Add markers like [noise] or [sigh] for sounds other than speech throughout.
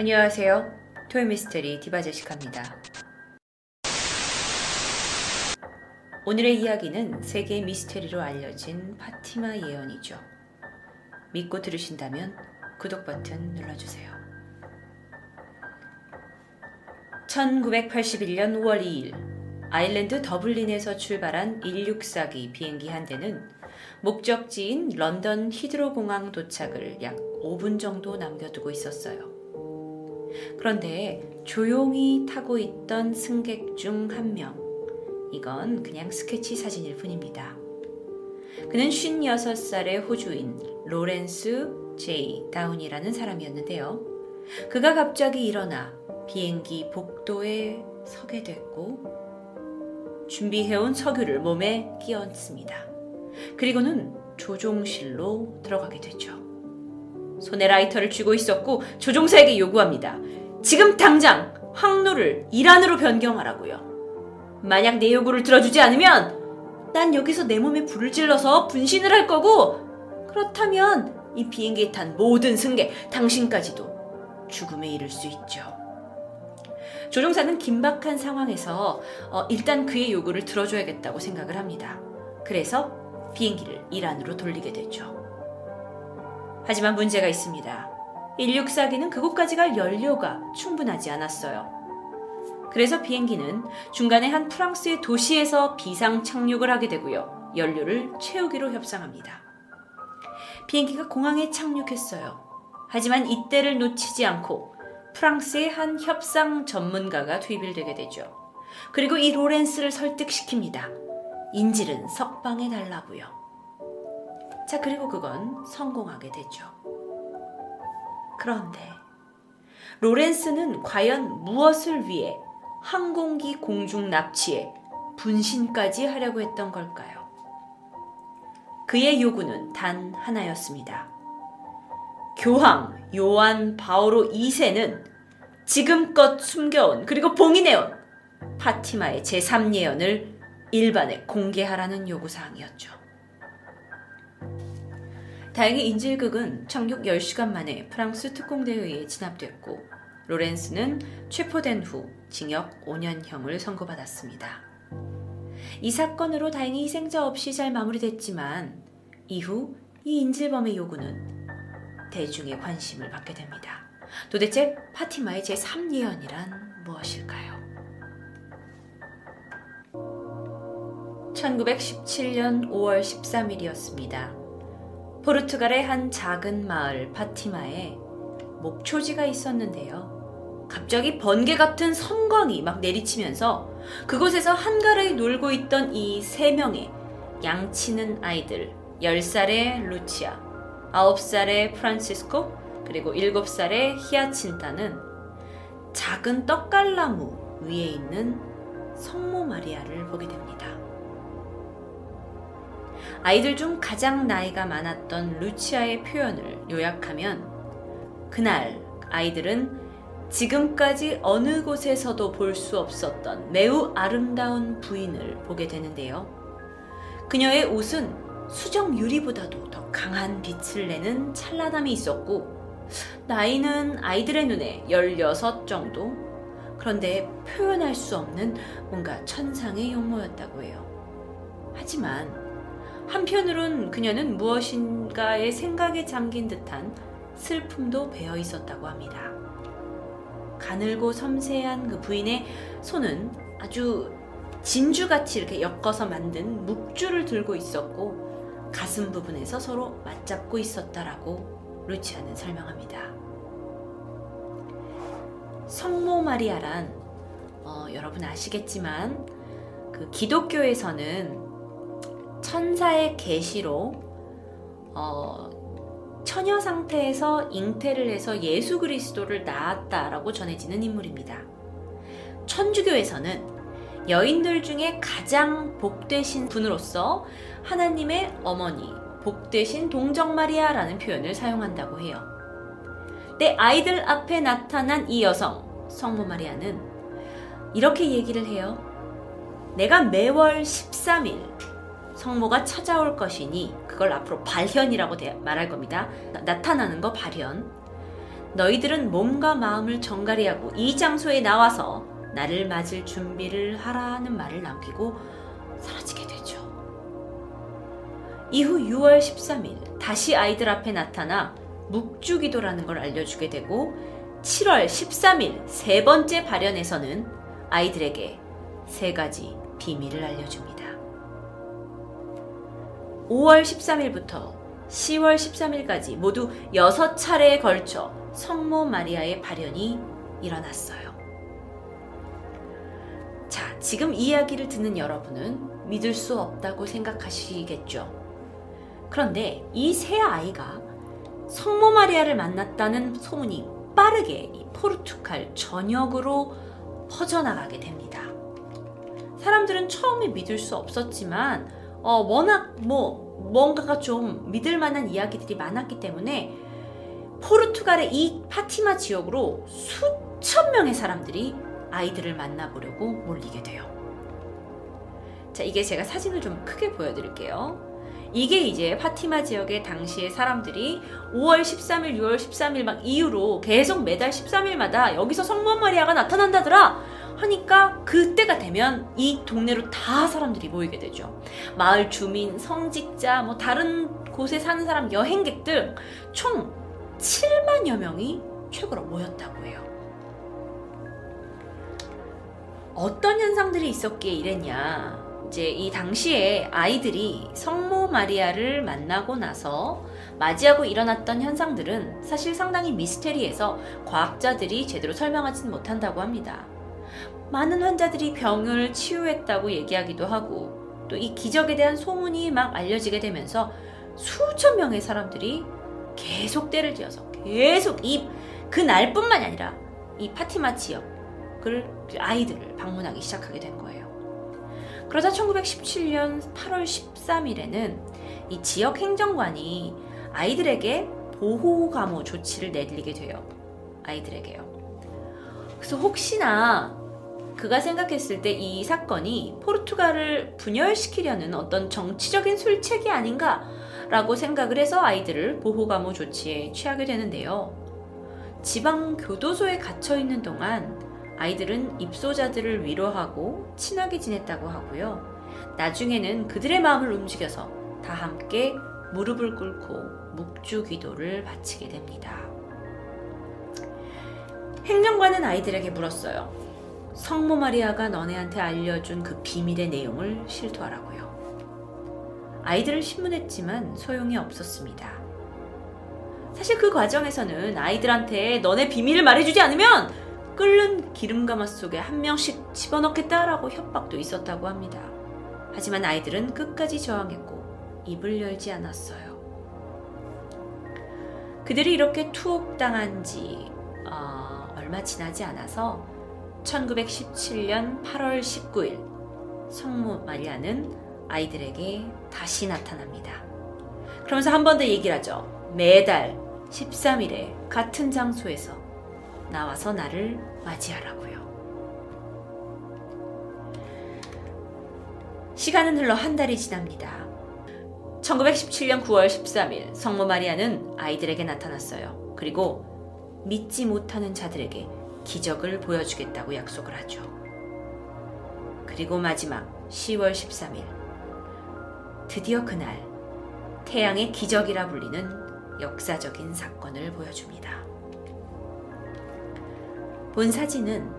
안녕하세요. 토요미스테리 디바제시카입니다. 오늘의 이야기는 세계 미스테리로 알려진 파티마 예언이죠. 믿고 들으신다면 구독 버튼 눌러주세요. 1981년 5월 2일 아일랜드 더블린에서 출발한 164기 비행기 한 대는 목적지인 런던 히드로 공항 도착을 약 5분 정도 남겨두고 있었어요. 그런데 조용히 타고 있던 승객 중 한 명. 이건 그냥 스케치 사진일 뿐입니다. 그는 56살의 호주인 로렌스 제이 다운이라는 사람이었는데요. 그가 갑자기 일어나 비행기 복도에 서게 됐고 준비해온 서규를 몸에 끼얹습니다. 그리고는 조종실로 들어가게 되죠. 손에 라이터를 쥐고 있었고 조종사에게 요구합니다. 지금 당장 항로를 이란으로 변경하라고요. 만약 내 요구를 들어주지 않으면 난 여기서 내 몸에 불을 질러서 분신을 할 거고 그렇다면 이 비행기에 탄 모든 승객, 당신까지도 죽음에 이를 수 있죠. 조종사는 긴박한 상황에서 어, 일단 그의 요구를 들어줘야겠다고 생각을 합니다. 그래서 비행기를 이란으로 돌리게 되죠. 하지만 문제가 있습니다. 164기는 그곳까지 갈 연료가 충분하지 않았어요. 그래서 비행기는 중간에 한 프랑스의 도시에서 비상 착륙을 하게 되고요. 연료를 채우기로 협상합니다. 비행기가 공항에 착륙했어요. 하지만 이때를 놓치지 않고 프랑스의 한 협상 전문가가 투입이 되게 되죠. 그리고 이 로렌스를 설득시킵니다. 인질은 석방해 달라고요. 자, 그리고 그건 성공하게 되죠. 그런데 로렌스는 과연 무엇을 위해 항공기 공중 납치에 분신까지 하려고 했던 걸까요? 그의 요구는 단 하나였습니다. 교황 요한 바오로 2세는 지금껏 숨겨온 그리고 봉인해온 파티마의 제3예언을 일반에 공개하라는 요구사항이었죠. 다행히 인질극은 착륙 10시간 만에 프랑스 특공대에 의해 진압됐고 로렌스는 체포된 후 징역 5년형을 선고받았습니다. 이 사건으로 다행히 희생자 없이 잘 마무리됐지만 이후 이 인질범의 요구는 대중의 관심을 받게 됩니다. 도대체 파티마의 제3예언이란 무엇일까요? 1917년 5월 13일이었습니다. 포르투갈의 한 작은 마을 파티마에 목초지가 있었는데요. 갑자기 번개 같은 섬광이 막 내리치면서 그곳에서 한가르이 놀고 있던 이 세 명의 양치는 아이들 10살의 루치아, 9살의 프란시스코, 그리고 7살의 히아친타는 작은 떡갈나무 위에 있는 성모 마리아를 보게 됩니다. 아이들 중 가장 나이가 많았던 루치아의 표현을 요약하면 그날 아이들은 지금까지 어느 곳에서도 볼 수 없었던 매우 아름다운 부인을 보게 되는데요. 그녀의 옷은 수정 유리보다도 더 강한 빛을 내는 찬란함이 있었고, 나이는 아이들의 눈에 16 정도? 그런데 표현할 수 없는 뭔가 천상의 용모였다고 해요. 하지만 한편으론 그녀는 무엇인가의 생각에 잠긴 듯한 슬픔도 배어 있었다고 합니다. 가늘고 섬세한 그 부인의 손은 아주 진주같이 이렇게 엮어서 만든 묵주를 들고 있었고 가슴 부분에서 서로 맞잡고 있었다라고 루치아는 설명합니다. 성모 마리아란 어, 여러분 아시겠지만 그 기독교에서는 천사의 계시로 어, 처녀 상태에서 잉태를 해서 예수 그리스도를 낳았다라고 전해지는 인물입니다. 천주교에서는 여인들 중에 가장 복되신 분으로서 하나님의 어머니, 복되신 동정 마리아라는 표현을 사용한다고 해요. 때 아이들 앞에 나타난 이 여성, 성모 마리아는 이렇게 얘기를 해요. 내가 매월 13일 성모가 찾아올 것이니 그걸 앞으로 발현이라고 말할 겁니다. 나타나는 거 발현. 너희들은 몸과 마음을 정갈이하고 이 장소에 나와서 나를 맞을 준비를 하라는 말을 남기고 사라지게 되죠. 이후 6월 13일 다시 아이들 앞에 나타나 묵주기도라는 걸 알려주게 되고 7월 13일 세 번째 발연에서는 아이들에게 세 가지 비밀을 알려줍니다. 5월 13일부터 10월 13일까지 모두 6차례에 걸쳐 성모 마리아의 발현이 일어났어요. 자, 지금 이야기를 듣는 여러분은 믿을 수 없다고 생각하시겠죠. 그런데 이 세 아이가 성모 마리아를 만났다는 소문이 빠르게 포르투갈 전역으로 퍼져나가게 됩니다. 사람들은 처음에 믿을 수 없었지만 어, 워낙 뭐 뭔가가 좀 믿을 만한 이야기들이 많았기 때문에 포르투갈의 이 파티마 지역으로 수천 명의 사람들이 아이들을 만나보려고 몰리게 돼요. 자, 이게 제가 사진을 좀 크게 보여드릴게요. 이게 이제 파티마 지역의 당시의 사람들이 5월 13일, 6월 13일 막 이후로 계속 매달 13일마다 여기서 성모 마리아가 나타난다더라 하니까 그때가 되면 이 동네로 다 사람들이 모이게 되죠. 마을 주민, 성직자, 뭐 다른 곳에 사는 사람, 여행객들 총 7만여 명이 최고로 모였다고 해요. 어떤 현상들이 있었기에 이랬냐? 이제 이 당시에 아이들이 성모 마리아를 만나고 나서 맞이하고 일어났던 현상들은 사실 상당히 미스테리해서 과학자들이 제대로 설명하지는 못한다고 합니다. 많은 환자들이 병을 치유했다고 얘기하기도 하고 또 이 기적에 대한 소문이 막 알려지게 되면서 수천 명의 사람들이 계속 때를 지어서 계속 이 그날뿐만 아니라 이 파티마 지역을 아이들을 방문하기 시작하게 된 거예요. 그러자 1917년 8월 13일에는 이 지역 행정관이 아이들에게 보호 감호 조치를 내리게 돼요. 아이들에게요. 그래서 혹시나 그가 생각했을 때 이 사건이 포르투갈을 분열시키려는 어떤 정치적인 술책이 아닌가라고 생각을 해서 아이들을 보호감호 조치에 취하게 되는데요. 지방 교도소에 갇혀 있는 동안 아이들은 입소자들을 위로하고 친하게 지냈다고 하고요. 나중에는 그들의 마음을 움직여서 다 함께 무릎을 꿇고 묵주 기도를 바치게 됩니다. 행정관은 아이들에게 물었어요. 성모 마리아가 너네한테 알려준 그 비밀의 내용을 실토하라고요. 아이들을 신문했지만 소용이 없었습니다. 사실 그 과정에서는 아이들한테 너네 비밀을 말해주지 않으면 끓는 기름가마 속에 한 명씩 집어넣겠다라고 협박도 있었다고 합니다. 하지만 아이들은 끝까지 저항했고 입을 열지 않았어요. 그들이 이렇게 투옥당한 지 어, 얼마 지나지 않아서 1917년 8월 19일 성모 마리아는 아이들에게 다시 나타납니다. 그러면서 한 번 더 얘기를 하죠. 매달 13일에 같은 장소에서 나와서 나를 맞이하라고요. 시간은 흘러 한 달이 지납니다. 1917년 9월 13일 성모 마리아는 아이들에게 나타났어요. 그리고 믿지 못하는 자들에게 기적을 보여주겠다고 약속을 하죠. 그리고 마지막 10월 13일 드디어 그날 태양의 기적이라 불리는 역사적인 사건을 보여줍니다. 본 사진은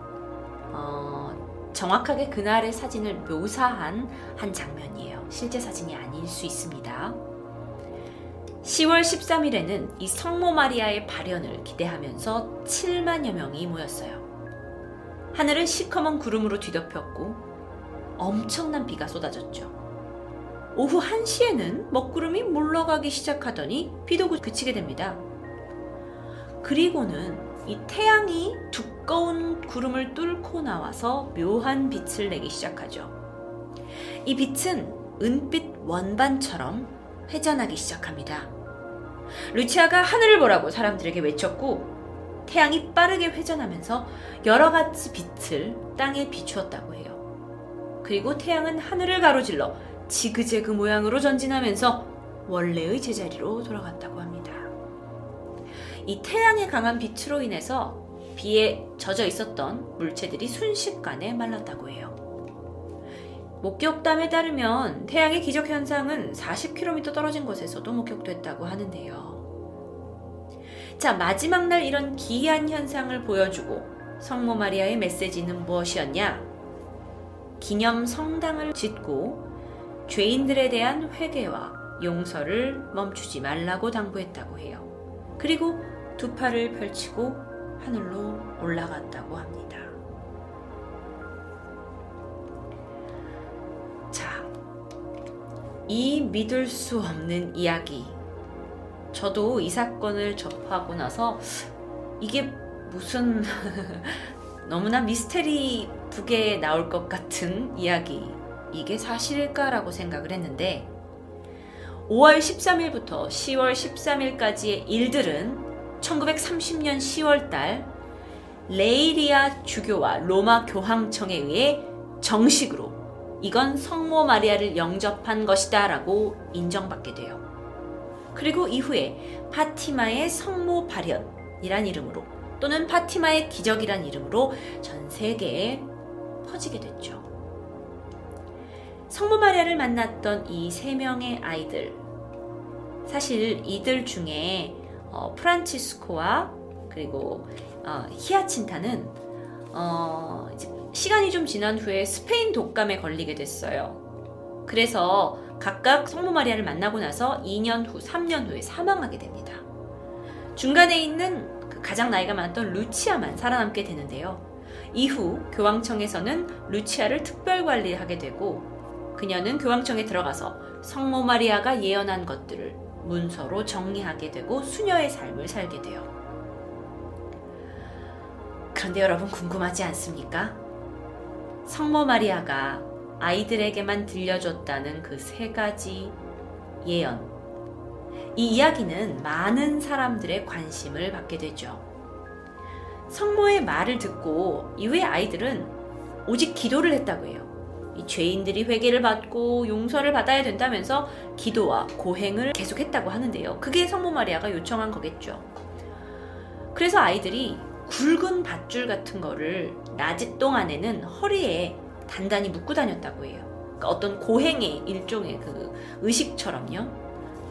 어, 정확하게 그날의 사진을 묘사한 한 장면이에요. 실제 사진이 아닐 수 있습니다. 10월 13일에는 이 성모 마리아의 발현을 기대하면서 7만여 명이 모였어요. 하늘은 시커먼 구름으로 뒤덮였고 엄청난 비가 쏟아졌죠. 오후 1시에는 먹구름이 물러가기 시작하더니 비도 그치게 됩니다. 그리고는 이 태양이 두꺼운 구름을 뚫고 나와서 묘한 빛을 내기 시작하죠. 이 빛은 은빛 원반처럼 회전하기 시작합니다. 루치아가 하늘을 보라고 사람들에게 외쳤고 태양이 빠르게 회전하면서 여러 가지 빛을 땅에 비추었다고 해요. 그리고 태양은 하늘을 가로질러 지그재그 모양으로 전진하면서 원래의 제자리로 돌아갔다고 합니다. 이 태양의 강한 빛으로 인해서 비에 젖어 있었던 물체들이 순식간에 말랐다고 해요. 목격담에 따르면 태양의 기적 현상은 40km 떨어진 곳에서도 목격됐다고 하는데요. 자, 마지막 날 이런 기이한 현상을 보여주고 성모 마리아의 메시지는 무엇이었냐? 기념 성당을 짓고 죄인들에 대한 회개와 용서를 멈추지 말라고 당부했다고 해요. 그리고 두 팔을 펼치고 하늘로 올라갔다고 합니다. 이 믿을 수 없는 이야기. 저도 이 사건을 접하고 나서 이게 무슨 [laughs] 너무나 미스테리 북에 나올 것 같은 이야기. 이게 사실일까라고 생각을 했는데 5월 13일부터 10월 13일까지의 일들은 1930년 10월 달 레이리아 주교와 로마 교황청에 의해 정식으로 이건 성모 마리아를 영접한 것이다 라고 인정받게 돼요. 그리고 이후에 파티마의 성모 발현이란 이름으로 또는 파티마의 기적이란 이름으로 전 세계에 퍼지게 됐죠. 성모 마리아를 만났던 이 세 명의 아이들. 사실 이들 중에 어, 프란치스코와 그리고 어, 히아친타는 어, 시간이 좀 지난 후에 스페인 독감에 걸리게 됐어요. 그래서 각각 성모 마리아를 만나고 나서 2년 후, 3년 후에 사망하게 됩니다. 중간에 있는 그 가장 나이가 많았던 루치아만 살아남게 되는데요. 이후 교황청에서는 루치아를 특별 관리하게 되고 그녀는 교황청에 들어가서 성모 마리아가 예언한 것들을 문서로 정리하게 되고 수녀의 삶을 살게 돼요. 그런데 여러분 궁금하지 않습니까? 성모 마리아가 아이들에게만 들려줬다는 그 세 가지 예언. 이 이야기는 많은 사람들의 관심을 받게 되죠. 성모의 말을 듣고 이후에 아이들은 오직 기도를 했다고 해요. 이 죄인들이 회개를 받고 용서를 받아야 된다면서 기도와 고행을 계속했다고 하는데요. 그게 성모 마리아가 요청한 거겠죠. 그래서 아이들이 굵은 밧줄 같은 거를 낮 동안에는 허리에 단단히 묶고 다녔다고 해요. 그러니까 어떤 고행의 일종의 그 의식처럼요.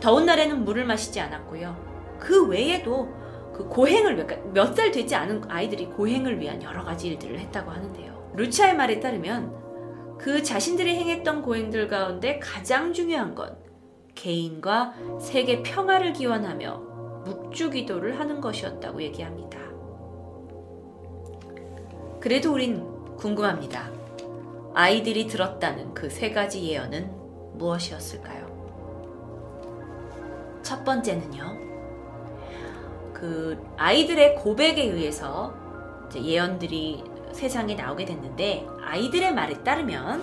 더운 날에는 물을 마시지 않았고요. 그 외에도 그 고행을 몇 살 되지 않은 아이들이 고행을 위한 여러 가지 일들을 했다고 하는데요. 루차의 말에 따르면 그 자신들이 행했던 고행들 가운데 가장 중요한 건 개인과 세계 평화를 기원하며 묵주 기도를 하는 것이었다고 얘기합니다. 그래도 우린 궁금합니다. 아이들이 들었다는 그 세 가지 예언은 무엇이었을까요? 첫 번째는요. 그 아이들의 고백에 의해서 예언들이 세상에 나오게 됐는데 아이들의 말에 따르면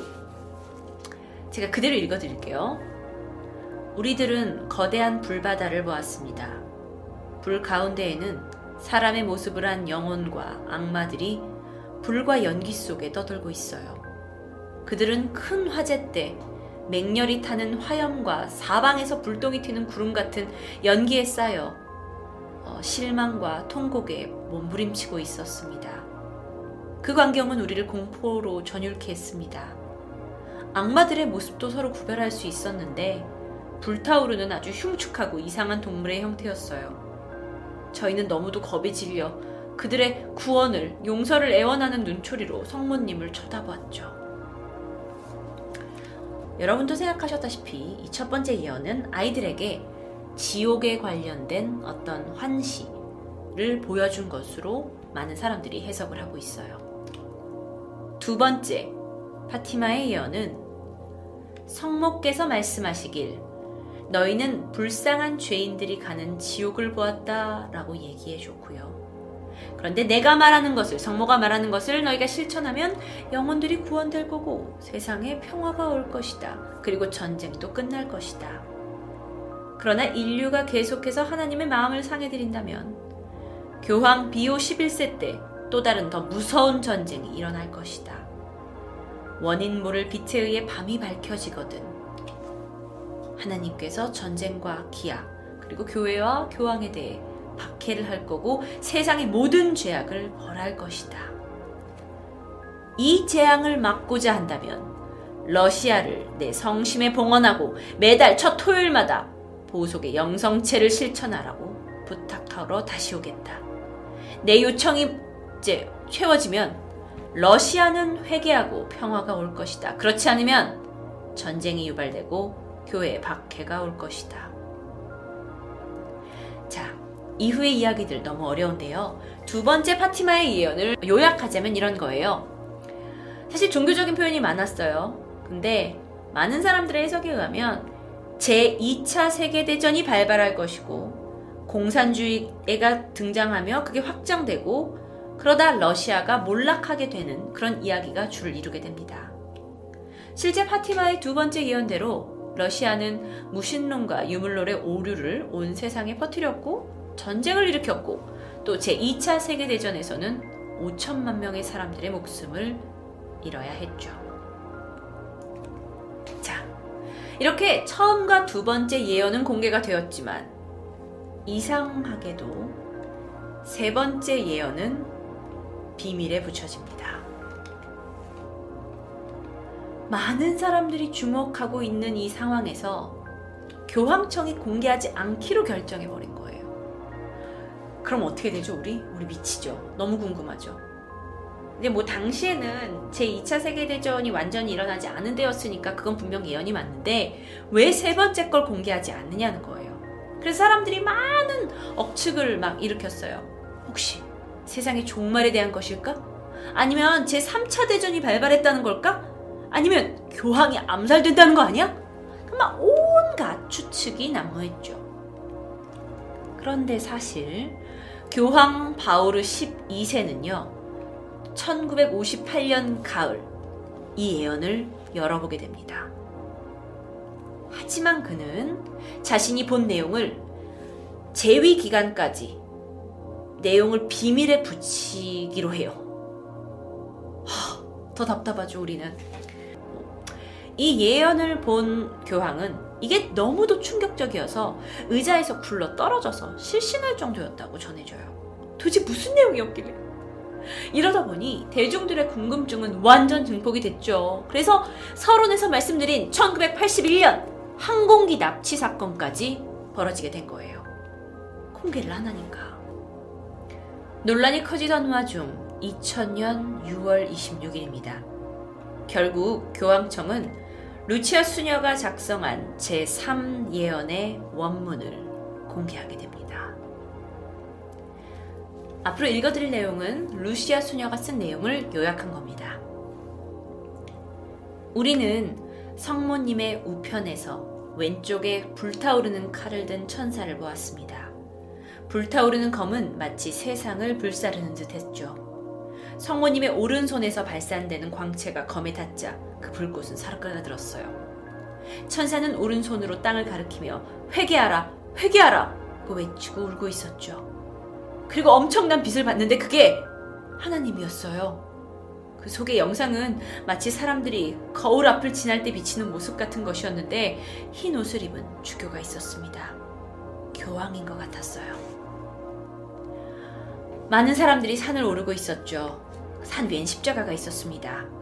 제가 그대로 읽어 드릴게요. 우리들은 거대한 불바다를 보았습니다. 불 가운데에는 사람의 모습을 한 영혼과 악마들이 불과 연기 속에 떠돌고 있어요. 그들은 큰 화재 때 맹렬히 타는 화염과 사방에서 불똥이 튀는 구름 같은 연기에 쌓여 어, 실망과 통곡에 몸부림치고 있었습니다. 그 광경은 우리를 공포로 전율케 했습니다. 악마들의 모습도 서로 구별할 수 있었는데 불타오르는 아주 흉측하고 이상한 동물의 형태였어요. 저희는 너무도 겁이 질려 그들의 구원을 용서를 애원하는 눈초리로 성모님을 쳐다보았죠. 여러분도 생각하셨다시피 이 첫 번째 예언은 아이들에게 지옥에 관련된 어떤 환시를 보여준 것으로 많은 사람들이 해석을 하고 있어요. 두 번째, 파티마의 예언은 성모께서 말씀하시길 너희는 불쌍한 죄인들이 가는 지옥을 보았다 라고 얘기해 줬고요. 그런데 내가 말하는 것을, 성모가 말하는 것을 너희가 실천하면 영혼들이 구원될 거고 세상에 평화가 올 것이다. 그리고 전쟁도 끝날 것이다. 그러나 인류가 계속해서 하나님의 마음을 상해드린다면 교황 비오 11세 때 또 다른 더 무서운 전쟁이 일어날 것이다. 원인 모를 빛에 의해 밤이 밝혀지거든. 하나님께서 전쟁과 기아, 그리고 교회와 교황에 대해 박해를 할 거고 세상의 모든 죄악을 벌할 것이다. 이 재앙을 막고자 한다면 러시아를 내 성심에 봉헌하고 매달 첫 토요일마다 보속의 영성체를 실천하라고 부탁하러 다시 오겠다. 내 요청이 이제 채워지면 러시아는 회개하고 평화가 올 것이다. 그렇지 않으면 전쟁이 유발되고 교회에 박해가 올 것이다. 자, 이후의 이야기들 너무 어려운데요. 두 번째 파티마의 예언을 요약하자면 이런 거예요. 사실 종교적인 표현이 많았어요. 근데 많은 사람들의 해석에 의하면 제2차 세계대전이 발발할 것이고 공산주의가 등장하며 그게 확장되고 그러다 러시아가 몰락하게 되는 그런 이야기가 줄을 이루게 됩니다. 실제 파티마의 두 번째 예언대로 러시아는 무신론과 유물론의 오류를 온 세상에 퍼뜨렸고 전쟁을 일으켰고 또 제2차 세계대전에서는 5천만 명의 사람들의 목숨을 잃어야 했죠. 자, 이렇게 처음과 두 번째 예언은 공개가 되었지만 이상하게도 세 번째 예언은 비밀에 붙여집니다. 많은 사람들이 주목하고 있는 이 상황에서 교황청이 공개하지 않기로 결정해버린. 그럼 어떻게 되죠, 우리? 우리 미치죠. 너무 궁금하죠. 근데 뭐 당시에는 제2차 세계대전이 완전히 일어나지 않은 때였으니까 그건 분명 예언이 맞는데 왜 세 번째 걸 공개하지 않느냐는 거예요. 그래서 사람들이 많은 억측을 막 일으켰어요. 혹시 세상의 종말에 대한 것일까? 아니면 제3차 대전이 발발했다는 걸까? 아니면 교황이 암살된다는 거 아니야? 막 온갖 추측이 난무했죠. 그런데 사실 교황 바오르 12세는요. 1958년 가을 이 예언을 열어보게 됩니다. 하지만 그는 자신이 본 내용을 재위 기간까지 내용을 비밀에 붙이기로 해요. 하, 더 답답하죠, 우리는. 이 예언을 본 교황은 이게 너무도 충격적이어서 의자에서 굴러 떨어져서 실신할 정도였다고 전해져요. 도대체 무슨 내용이었길래? 이러다 보니 대중들의 궁금증은 완전 증폭이 됐죠. 그래서 서론에서 말씀드린 1981년 항공기 납치 사건까지 벌어지게 된 거예요. 안 하니까. 논란이 커지던 와중 2000년 6월 26일입니다. 결국 교황청은 루치아 수녀가 작성한 제3 예언의 원문을 공개하게 됩니다. 앞으로 읽어드릴 내용은 루시아 수녀가 쓴 내용을 요약한 겁니다. 우리는 성모님의 우편에서 왼쪽에 불타오르는 칼을 든 천사를 보았습니다. 불타오르는 검은 마치 세상을 불사르는 듯 했죠. 성모님의 오른손에서 발산되는 광채가 검에 닿자 그 불꽃은 사르가들었어요. 천사는 오른손으로 땅을 가리키며 회개하라, 회개하라! 고 외치고 울고 있었죠. 그리고 엄청난 빛을 봤는데 그게 하나님이었어요. 그 속의 영상은 마치 사람들이 거울 앞을 지날 때 비치는 모습 같은 것이었는데 흰 옷을 입은 주교가 있었습니다. 교황인 것 같았어요. 많은 사람들이 산을 오르고 있었죠. 산 위엔 십자가가 있었습니다.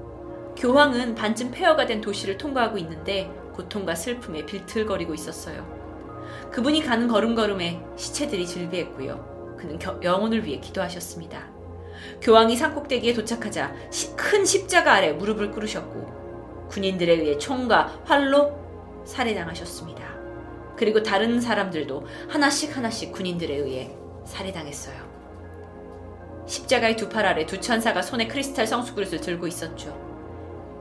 교황은 반쯤 폐허가 된 도시를 통과하고 있는데 고통과 슬픔에 빌틀거리고 있었어요. 그분이 가는 걸음걸음에 시체들이 즐비했고요. 그는 영혼을 위해 기도하셨습니다. 교황이 산꼭대기에 도착하자 큰 십자가 아래 무릎을 꿇으셨고 군인들에 의해 총과 활로 살해당하셨습니다. 그리고 다른 사람들도 하나씩 하나씩 군인들에 의해 살해당했어요. 십자가의 두 팔 아래 두 천사가 손에 크리스탈 성수그릇을 들고 있었죠.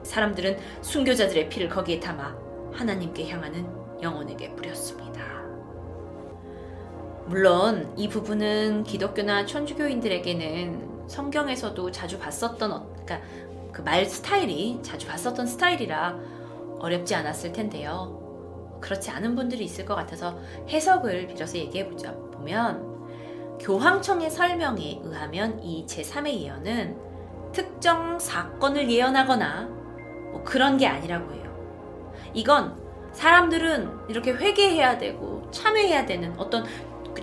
사람들은 순교자들의 피를 거기에 담아 하나님께 향하는 영혼에게 뿌렸습니다. 물론 이 부분은 기독교나 천주교인들에게는 성경에서도 자주 봤었던 어, 그러니까 그 말 스타일이 자주 봤었던 스타일이라 어렵지 않았을 텐데요. 그렇지 않은 분들이 있을 것 같아서 해석을 빌어서 얘기해 보자 보면 교황청의 설명에 의하면 이 제3의 예언은 특정 사건을 예언하거나 뭐 그런 게 아니라고 해요. 이건 사람들은 이렇게 회개해야 되고 참회해야 되는 어떤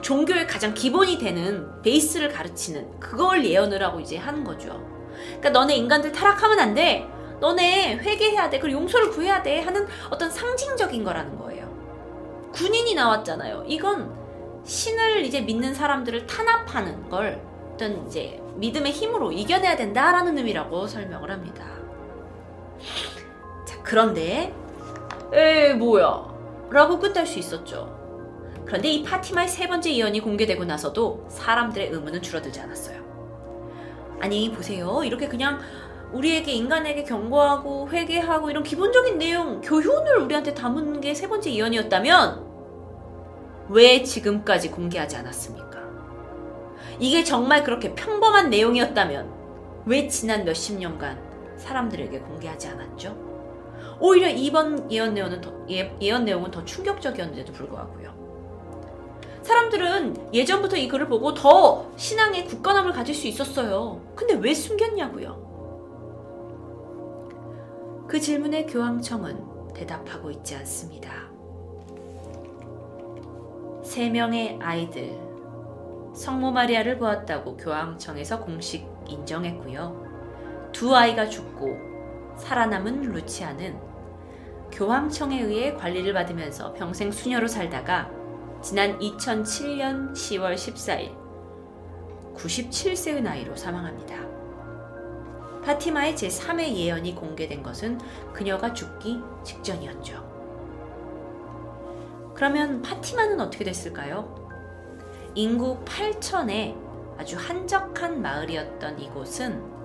종교의 가장 기본이 되는 베이스를 가르치는 그걸 예언을 하고 이제 하는 거죠. 그러니까 너네 인간들 타락하면 안 돼. 너네 회개해야 돼. 그리고 용서를 구해야 돼. 하는 어떤 상징적인 거라는 거예요. 군인이 나왔잖아요. 이건 신을 이제 믿는 사람들을 탄압하는 걸 어떤 이제 믿음의 힘으로 이겨내야 된다라는 의미라고 설명을 합니다. 자, 그런데 에 뭐야 라고 끝날 수 있었죠. 그런데 이 파티마의 세 번째 예언이 공개되고 나서도 사람들의 의문은 줄어들지 않았어요. 아니 보세요. 이렇게 그냥 우리에게 인간에게 경고하고 회개하고 이런 기본적인 내용 교훈을 우리한테 담은 게 세 번째 예언이었다면 왜 지금까지 공개하지 않았습니까? 이게 정말 그렇게 평범한 내용이었다면 왜 지난 몇십 년간 사람들에게 공개하지 않았죠? 오히려 이번 예언 내용은 더, 예, 예언 내용은 더 충격적이었는데도 불구하고요. 사람들은 예전부터 이 글을 보고 더 신앙의 굳건함을 가질 수 있었어요. 근데 왜 숨겼냐고요? 그 질문에 교황청은 대답하고 있지 않습니다. 세 명의 아이들, 성모 마리아를 보았다고 교황청에서 공식 인정했고요. 두 아이가 죽고 살아남은 루치아는 교황청에 의해 관리를 받으면서 평생 수녀로 살다가 지난 2007년 10월 14일 97세의 나이로 사망합니다. 파티마의 제3의 예언이 공개된 것은 그녀가 죽기 직전이었죠. 그러면 파티마는 어떻게 됐을까요? 인구 8천의 아주 한적한 마을이었던 이곳은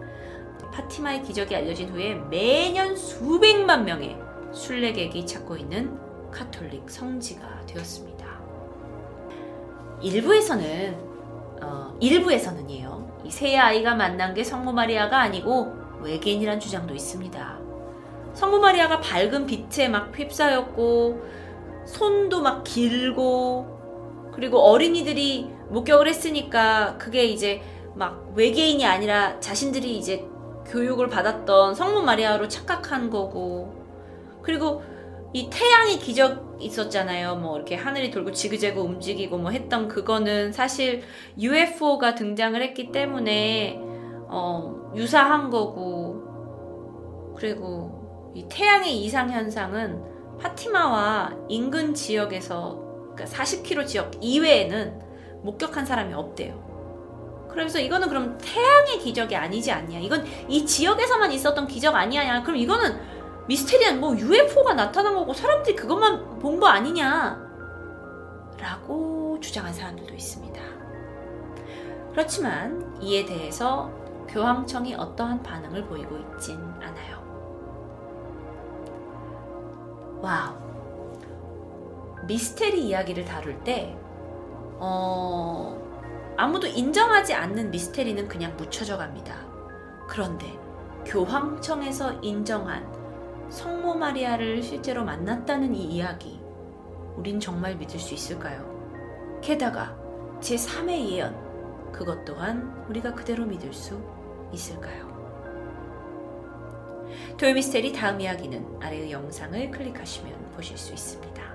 파티마의 기적이 알려진 후에 매년 수백만 명의 순례객이 찾고 있는 카톨릭 성지가 되었습니다. 일부에서는 어, 일부에서는이에요. 이세 아이가 만난 게 성모 마리아가 아니고 외계인이란 주장도 있습니다. 성모 마리아가 밝은 빛에 막 휩싸였고 손도 막 길고 그리고 어린이들이 목격을 했으니까 그게 이제 막 외계인이 아니라 자신들이 이제 교육을 받았던 성모 마리아로 착각한 거고 그리고 이 태양의 기적 있었잖아요. 뭐 이렇게 하늘이 돌고 지그재그 움직이고 뭐 했던 그거는 사실 UFO가 등장을 했기 때문에 어 유사한 거고 그리고 이 태양의 이상 현상은 파티마와 인근 지역에서 그러니까 40km 지역 이외에는 목격한 사람이 없대요. 그래서 이거는 그럼 태양의 기적이 아니지 않냐? 이건 이 지역에서만 있었던 기적 아니야? 그럼 이거는 미스테리한 뭐 UFO가 나타난 거고 사람들이 그것만 본 거 아니냐? 라고 주장한 사람들도 있습니다. 그렇지만 이에 대해서 교황청이 어떠한 반응을 보이고 있진 않아요. Wow. 미스테리 이야기를 다룰 때, 어, 아무도 인정하지 않는 미스테리는 그냥 묻혀져 갑니다. 그런데 교황청에서 인정한 성모 마리아를 실제로 만났다는 이 이야기, 우린 정말 믿을 수 있을까요? 게다가 제3의 예언, 그것 또한 우리가 그대로 믿을 수 있을까요? 토요미스테리 다음 이야기는 아래의 영상을 클릭하시면 보실 수 있습니다.